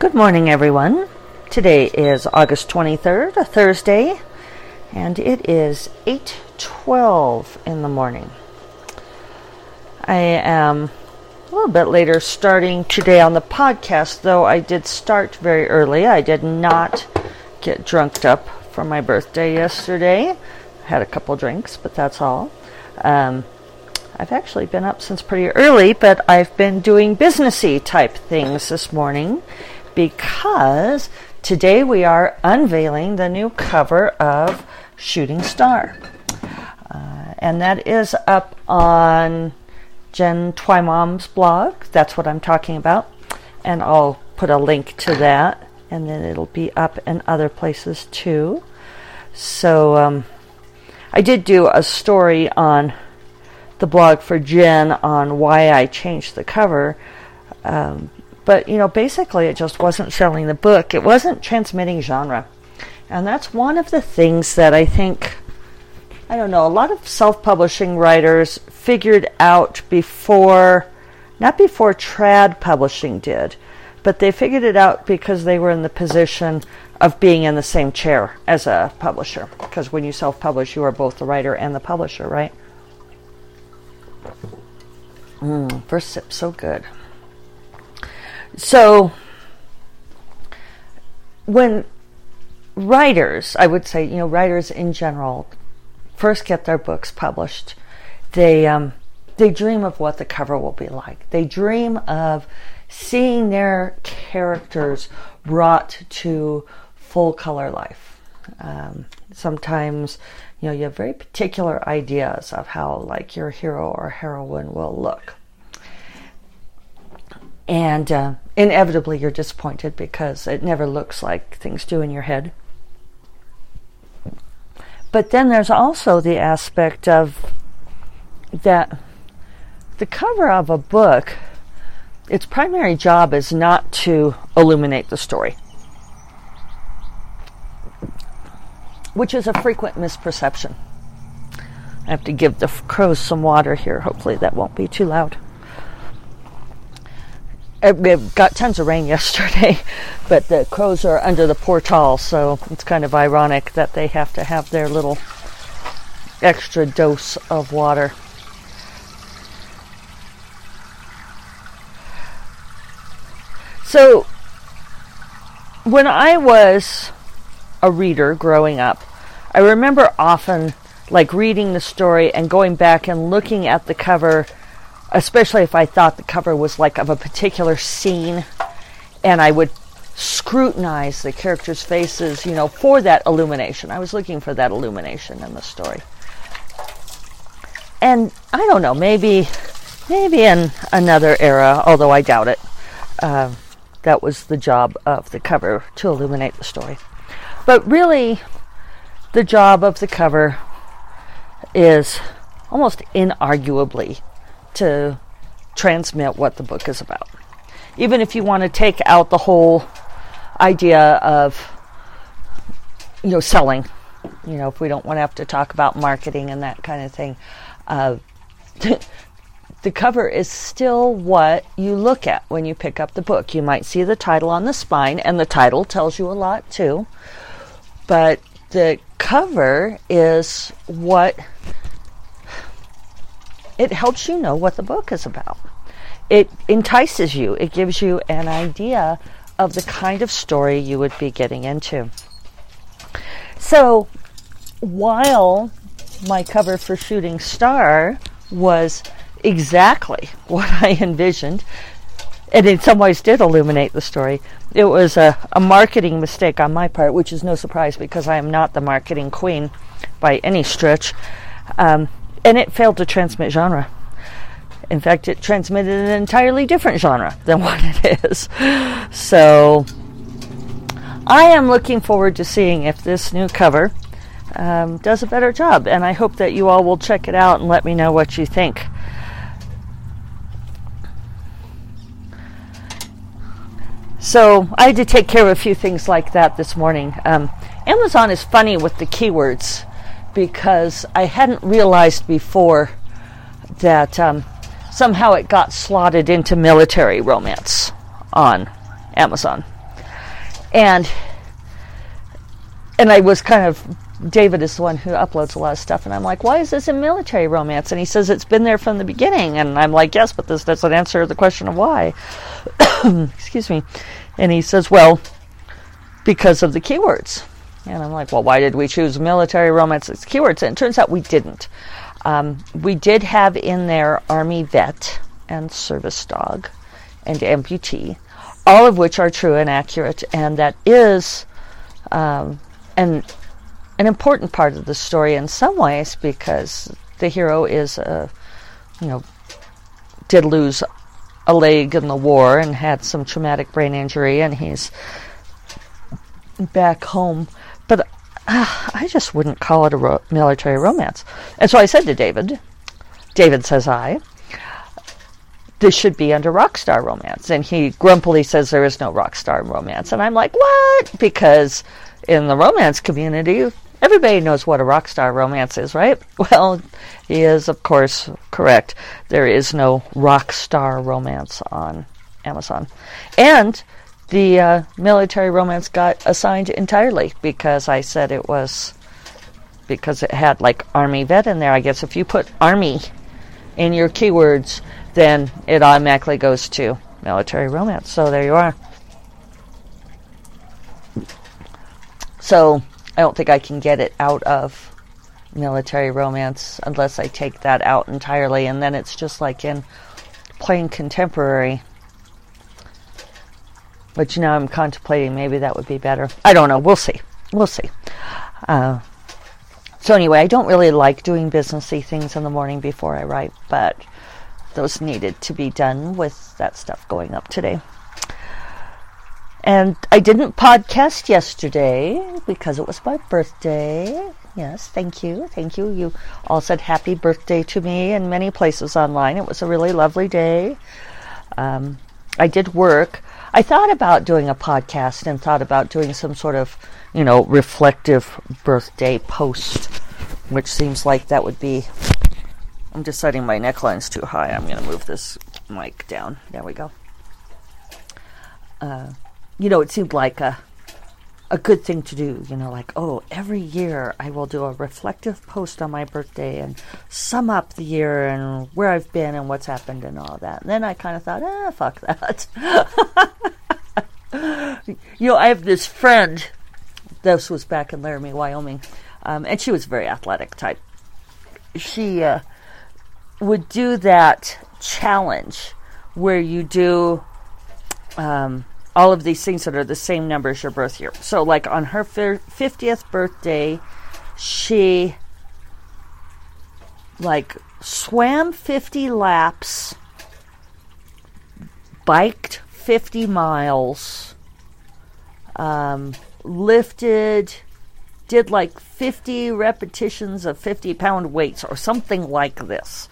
Good morning, everyone. Today is August 23rd, a Thursday, and it is 8:12 in the morning. I am a little bit later starting today on the podcast, though I did start very early. I did not get drunked up for my birthday yesterday. I had a couple drinks, but that's all. Um, I've actually been up since pretty early, but I've been doing businessy type things this morning because today we are unveiling the new cover of Shooting Star. Uh, and that is up on Jen Twimom's blog. That's what I'm talking about. And I'll put a link to that. And then it'll be up in other places too. So um, I did do a story on the blog for Jen on why I changed the cover. Um, but, you know, basically it just wasn't selling the book. It wasn't transmitting genre. And that's one of the things that I think, I don't know, a lot of self publishing writers figured out before, not before trad publishing did, but they figured it out because they were in the position of being in the same chair as a publisher. Because when you self publish, you are both the writer and the publisher, right? Mm, first sip, so good. So, when writers, I would say, you know, writers in general, first get their books published, they um, they dream of what the cover will be like. They dream of seeing their characters brought to full color life. Um, sometimes, you know, you have very particular ideas of how, like, your hero or heroine will look and uh, inevitably you're disappointed because it never looks like things do in your head. But then there's also the aspect of that the cover of a book, its primary job is not to illuminate the story, which is a frequent misperception. I have to give the crows some water here. Hopefully, that won't be too loud. Uh, we got tons of rain yesterday, but the crows are under the portal, so it's kind of ironic that they have to have their little extra dose of water. So, when I was a reader growing up, I remember often like reading the story and going back and looking at the cover especially if I thought the cover was like of a particular scene, and I would scrutinize the characters' faces, you know, for that illumination. I was looking for that illumination in the story. And I don't know, maybe, maybe in another era, although I doubt it, uh, that was the job of the cover to illuminate the story. But really, the job of the cover is almost inarguably to transmit what the book is about. Even if you want to take out the whole idea of you know selling, you know, if we don't want to have to talk about marketing and that kind of thing, uh, the cover is still what you look at when you pick up the book. You might see the title on the spine, and the title tells you a lot too. But the cover is what it helps you know what the book is about. It entices you, it gives you an idea of the kind of story you would be getting into. So, while my cover for Shooting Star was exactly what I envisioned, and in some ways did illuminate the story. It was a, a marketing mistake on my part, which is no surprise because I am not the marketing queen by any stretch. Um, and it failed to transmit genre. In fact, it transmitted an entirely different genre than what it is. So, I am looking forward to seeing if this new cover um, does a better job, and I hope that you all will check it out and let me know what you think. So, I had to take care of a few things like that this morning. Um, Amazon is funny with the keywords because I hadn't realized before that um, somehow it got slotted into military romance on Amazon. and and I was kind of David is the one who uploads a lot of stuff, and I'm like, why is this in military romance? And he says it's been there from the beginning, and I'm like, yes, but this doesn't answer the question of why. Excuse me. And he says, well, because of the keywords. And I'm like, well, why did we choose military romance as keywords? And it turns out we didn't. Um, we did have in there Army vet and service dog and amputee, all of which are true and accurate, and that is um, an an important part of the story in some ways because the hero is a you know did lose a leg in the war and had some traumatic brain injury and he's back home but uh, I just wouldn't call it a ro- military romance and so I said to David David says I this should be under rock star romance and he grumpily says there is no rock star romance and I'm like what because in the romance community, everybody knows what a rock star romance is, right? Well, he is, of course, correct. There is no rock star romance on Amazon. And the uh, military romance got assigned entirely because I said it was because it had like army vet in there. I guess if you put army in your keywords, then it automatically goes to military romance. So there you are. So I don't think I can get it out of military romance unless I take that out entirely, and then it's just like in plain contemporary. But you know, I'm contemplating maybe that would be better. I don't know. We'll see. We'll see. Uh, so anyway, I don't really like doing businessy things in the morning before I write, but those needed to be done with that stuff going up today. And I didn't podcast yesterday because it was my birthday. Yes, thank you. Thank you. You all said happy birthday to me in many places online. It was a really lovely day. Um, I did work. I thought about doing a podcast and thought about doing some sort of, you know, reflective birthday post, which seems like that would be. I'm setting my neckline's too high. I'm going to move this mic down. There we go. Uh, you know, it seemed like a a good thing to do, you know, like, oh, every year I will do a reflective post on my birthday and sum up the year and where I've been and what's happened and all that. And then I kind of thought, ah, fuck that. you know, I have this friend, this was back in Laramie, Wyoming, um, and she was a very athletic type. She uh, would do that challenge where you do. Um, all of these things that are the same number as your birth year. So, like on her 50th birthday, she like swam 50 laps, biked 50 miles, um, lifted, did like 50 repetitions of 50 pound weights or something like this.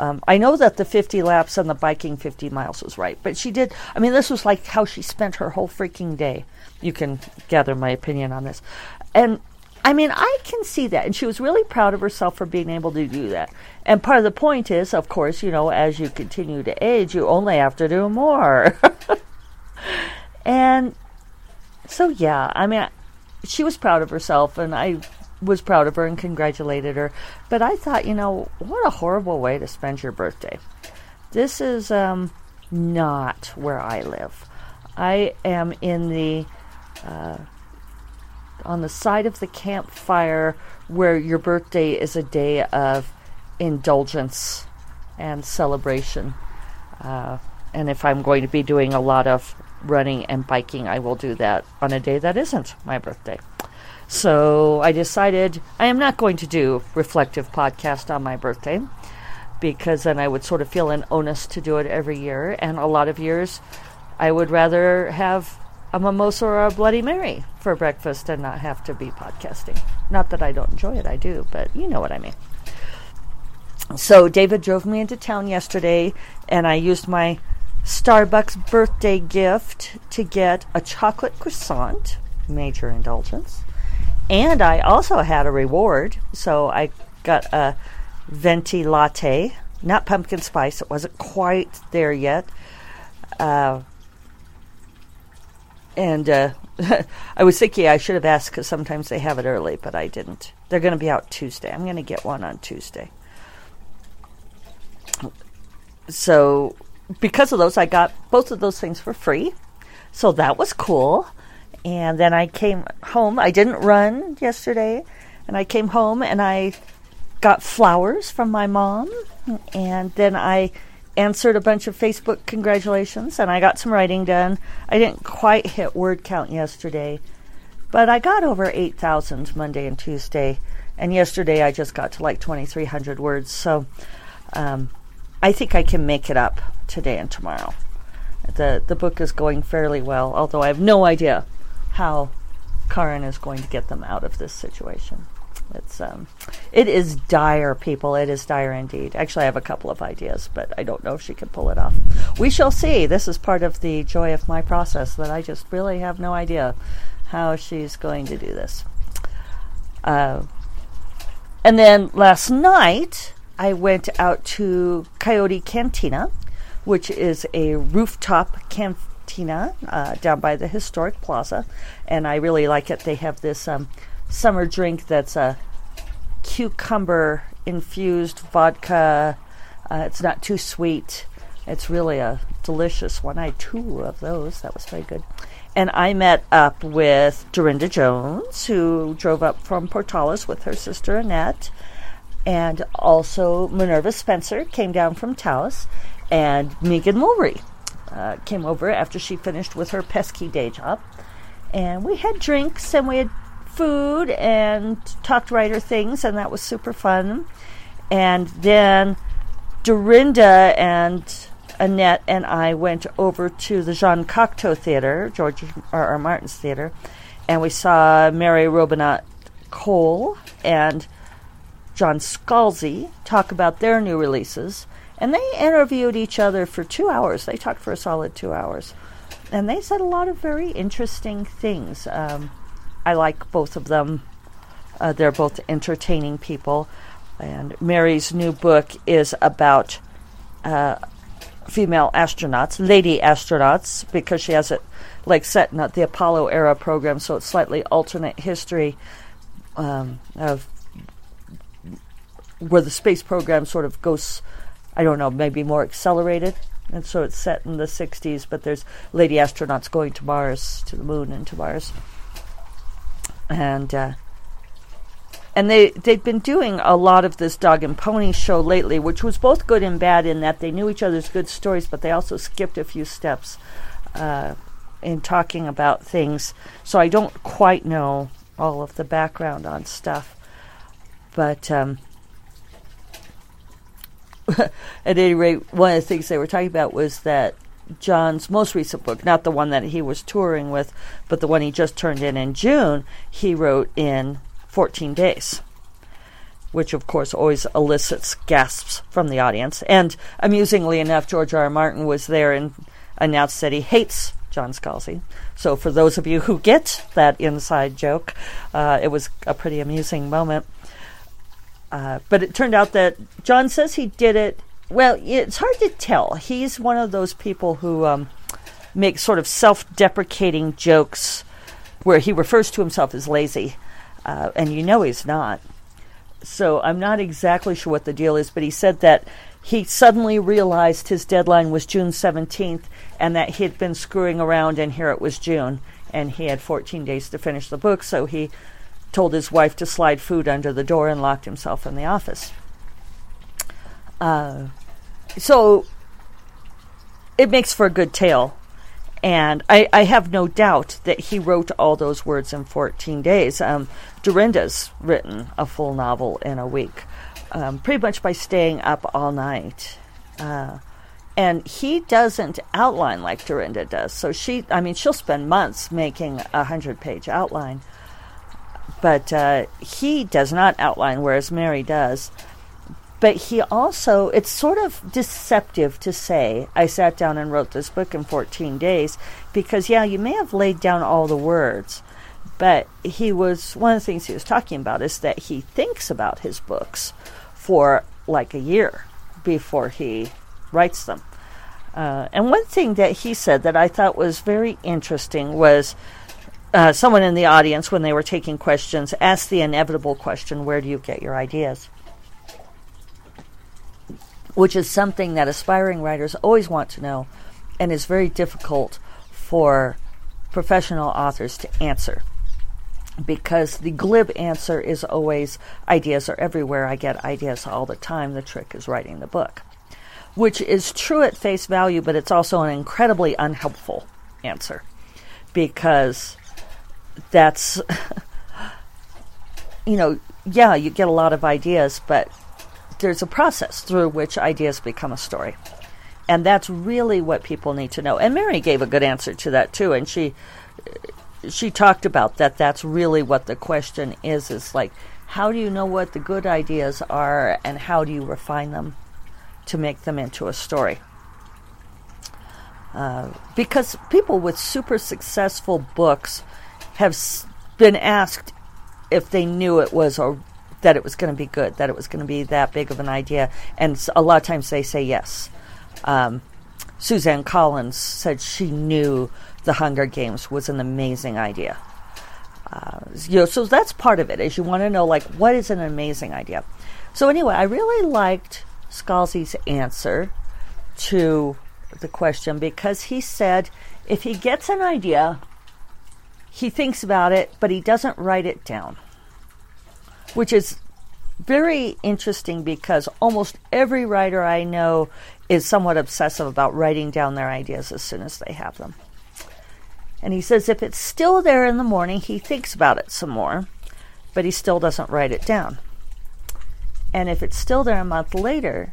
Um, I know that the 50 laps and the biking 50 miles was right, but she did. I mean, this was like how she spent her whole freaking day. You can gather my opinion on this. And I mean, I can see that. And she was really proud of herself for being able to do that. And part of the point is, of course, you know, as you continue to age, you only have to do more. and so, yeah, I mean, she was proud of herself, and I was proud of her and congratulated her. But I thought, you know, what a horrible way to spend your birthday. This is um, not where I live. I am in the uh, on the side of the campfire where your birthday is a day of indulgence and celebration. Uh, and if I'm going to be doing a lot of running and biking, I will do that on a day that isn't my birthday. So I decided I am not going to do reflective podcast on my birthday because then I would sort of feel an onus to do it every year. And a lot of years, I would rather have a mimosa or a Bloody Mary for breakfast and not have to be podcasting. Not that I don't enjoy it, I do, but you know what I mean. So David drove me into town yesterday, and I used my Starbucks birthday gift to get a chocolate croissant, major indulgence, and I also had a reward. So I got a venti latte, not pumpkin spice. It wasn't quite there yet. Uh, and uh, I was thinking I should have asked because sometimes they have it early, but I didn't. They're going to be out Tuesday. I'm going to get one on Tuesday. So, because of those, I got both of those things for free. So that was cool. And then I came home. I didn't run yesterday. And I came home and I got flowers from my mom. And then I answered a bunch of Facebook congratulations and I got some writing done. I didn't quite hit word count yesterday, but I got over 8,000 Monday and Tuesday. And yesterday I just got to like 2,300 words. So um, I think I can make it up today and tomorrow. The, the book is going fairly well, although I have no idea how Karin is going to get them out of this situation. It's um, it is dire, people. It is dire indeed. Actually, I have a couple of ideas, but I don't know if she can pull it off. We shall see. This is part of the joy of my process that I just really have no idea how she's going to do this. Uh, and then last night, I went out to Coyote Cantina, which is a rooftop uh, down by the historic plaza, and I really like it. They have this. Um, summer drink that's a cucumber infused vodka. Uh, it's not too sweet. It's really a delicious one. I had two of those. That was very good. And I met up with Darynda Jones, who drove up from Portales with her sister Annette. And also Minerva Spencer came down from Taos. And Megan Mulry uh, came over after she finished with her pesky day job. And we had drinks and we had food and talked writer things, and that was super fun. And then Darynda and Annette and I went over to the Jean Cocteau Theater, George R. R. Martin's theater, and we saw Mary Robinette Kowal and John Scalzi talk about their new releases. And they interviewed each other for two hours. They talked for a solid two hours. And they said a lot of very interesting things. Um, I like both of them. Uh, they're both entertaining people. And Mary's new book is about uh, female astronauts, lady astronauts, because she has it like set in the Apollo era program, so it's slightly alternate history um, of where the space program sort of goes, I don't know, maybe more accelerated. And so it's set in the 60s, but there's lady astronauts going to Mars, to the moon, and to Mars and uh, and they they've been doing a lot of this dog and pony show lately, which was both good and bad in that they knew each other's good stories, but they also skipped a few steps uh, in talking about things. So I don't quite know all of the background on stuff, but. Um, at any rate, one of the things they were talking about was that John's most recent book, not the one that he was touring with, but the one he just turned in in June, he wrote in 14 days, which of course always elicits gasps from the audience. And amusingly enough, George R. R. Martin was there and announced that he hates John Scalzi. So for those of you who get that inside joke, uh, it was a pretty amusing moment. Uh, but it turned out that John says he did it well, it's hard to tell. He's one of those people who um, makes sort of self-deprecating jokes where he refers to himself as lazy, uh, and you know he's not. So I'm not exactly sure what the deal is, but he said that he suddenly realized his deadline was June 17th and that he had been screwing around, and here it was June, and he had 14 days to finish the book, so he told his wife to slide food under the door and locked himself in the office. Uh, so it makes for a good tale. And I, I, have no doubt that he wrote all those words in 14 days. Um, Darynda's written a full novel in a week, um, pretty much by staying up all night. Uh, and he doesn't outline like Darynda does. So she, I mean, she'll spend months making a hundred page outline, but uh, he does not outline, whereas Mary does. But he also, it's sort of deceptive to say, I sat down and wrote this book in 14 days, because, yeah, you may have laid down all the words, but he was, one of the things he was talking about is that he thinks about his books for like a year before he writes them. Uh, and one thing that he said that I thought was very interesting was uh, someone in the audience, when they were taking questions, asked the inevitable question Where do you get your ideas? Which is something that aspiring writers always want to know and is very difficult for professional authors to answer because the glib answer is always ideas are everywhere. I get ideas all the time. The trick is writing the book, which is true at face value, but it's also an incredibly unhelpful answer because that's, you know, yeah, you get a lot of ideas, but there's a process through which ideas become a story. And that's really what people need to know. And Mary gave a good answer to that too. And she she talked about that that's really what the question is is like how do you know what the good ideas are and how do you refine them to make them into a story uh, because people with super successful books have been asked if they knew it was or that it was going to be good that it was going to be that big of an idea and a lot of times they say yes um, suzanne collins said she knew the Hunger Games was an amazing idea. Uh, you know, so that's part of it. Is you want to know like what is an amazing idea. So anyway, I really liked Scalzi's answer to the question because he said if he gets an idea, he thinks about it, but he doesn't write it down, which is very interesting because almost every writer I know is somewhat obsessive about writing down their ideas as soon as they have them. And he says if it's still there in the morning, he thinks about it some more, but he still doesn't write it down. And if it's still there a month later,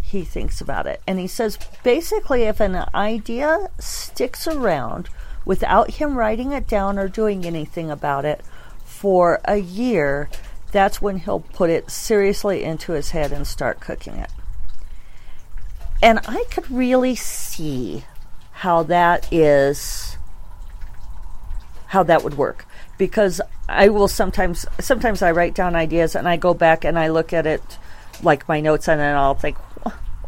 he thinks about it. And he says basically, if an idea sticks around without him writing it down or doing anything about it for a year, that's when he'll put it seriously into his head and start cooking it. And I could really see how that is how that would work because I will sometimes sometimes I write down ideas and I go back and I look at it like my notes and then I'll think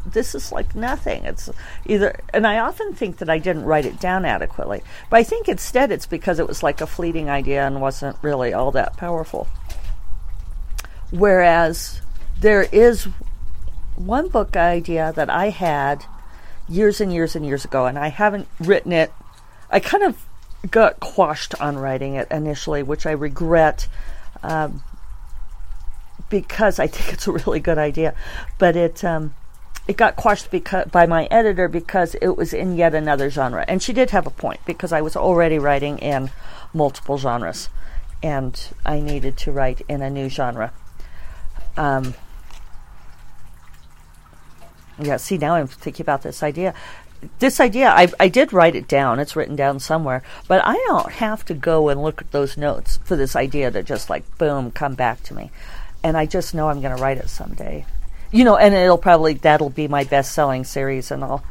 this is like nothing. It's either and I often think that I didn't write it down adequately. But I think instead it's because it was like a fleeting idea and wasn't really all that powerful. Whereas there is one book idea that I had years and years and years ago and I haven't written it I kind of got quashed on writing it initially, which I regret um, because I think it's a really good idea. But it um, it got quashed because by my editor because it was in yet another genre, and she did have a point because I was already writing in multiple genres, and I needed to write in a new genre. Um, yeah, see, now I'm thinking about this idea this idea, I, I did write it down. It's written down somewhere, but I don't have to go and look at those notes for this idea to just like boom come back to me, and I just know I'm going to write it someday. You know, and it'll probably that'll be my best selling series, and I'll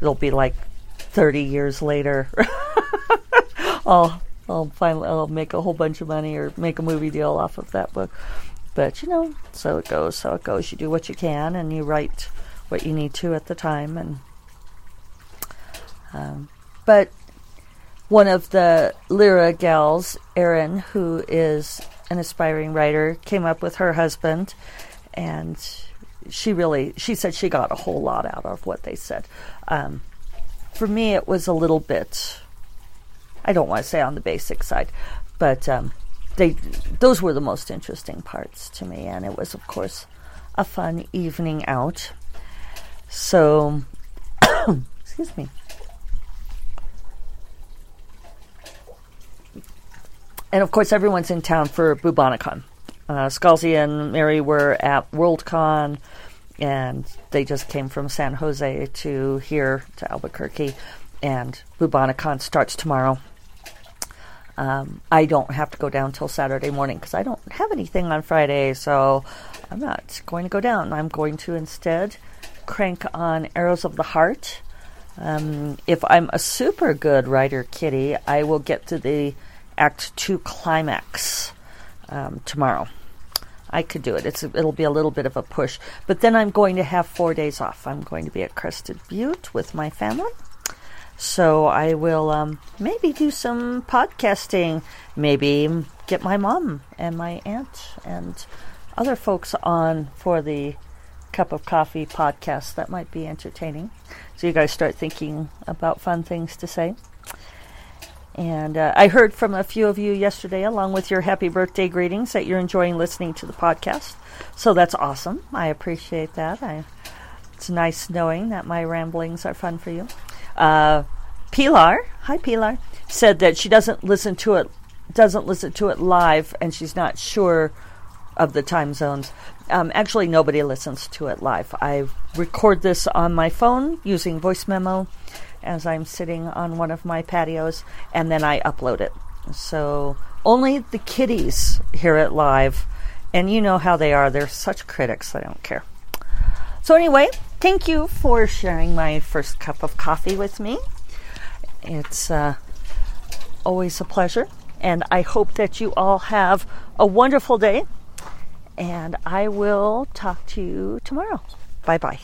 it'll be like thirty years later. I'll I'll finally I'll make a whole bunch of money or make a movie deal off of that book. But you know, so it goes. So it goes. You do what you can, and you write what you need to at the time, and um, but one of the LERA gals, Erin, who is an aspiring writer, came up with her husband, and she really she said she got a whole lot out of what they said. Um, for me, it was a little bit. I don't want to say on the basic side, but um, they those were the most interesting parts to me, and it was of course a fun evening out. So, excuse me. and of course, everyone's in town for Bubonicon. Uh, Scalzi and Mary were at Worldcon, and they just came from San Jose to here to Albuquerque, and Bubonicon starts tomorrow. Um, I don't have to go down till Saturday morning because I don't have anything on Friday, so I'm not going to go down. I'm going to instead crank on Arrows of the Heart. Um, if I'm a super good writer, Kitty, I will get to the Act Two climax um, tomorrow. I could do it. It's it'll be a little bit of a push, but then I'm going to have four days off. I'm going to be at Crested Butte with my family, So I will um, maybe do some podcasting, maybe get my mom and my aunt and other folks on for the cup of coffee podcast. That might be entertaining. So you guys start thinking about fun things to say. And uh, I heard from a few of you yesterday, along with your happy birthday greetings, that you're enjoying listening to the podcast. So that's awesome. I appreciate that. I, it's nice knowing that my ramblings are fun for you. Uh, Pilar, hi Pilar, said that she doesn't listen to it, doesn't listen to it live, and she's not sure of the time zones. Um, actually, nobody listens to it live. I record this on my phone using voice memo as I'm sitting on one of my patios, and then I upload it. So only the kiddies hear it live, and you know how they are. They're such critics, I don't care. So, anyway, thank you for sharing my first cup of coffee with me. It's uh, always a pleasure, and I hope that you all have a wonderful day. And I will talk to you tomorrow. Bye bye.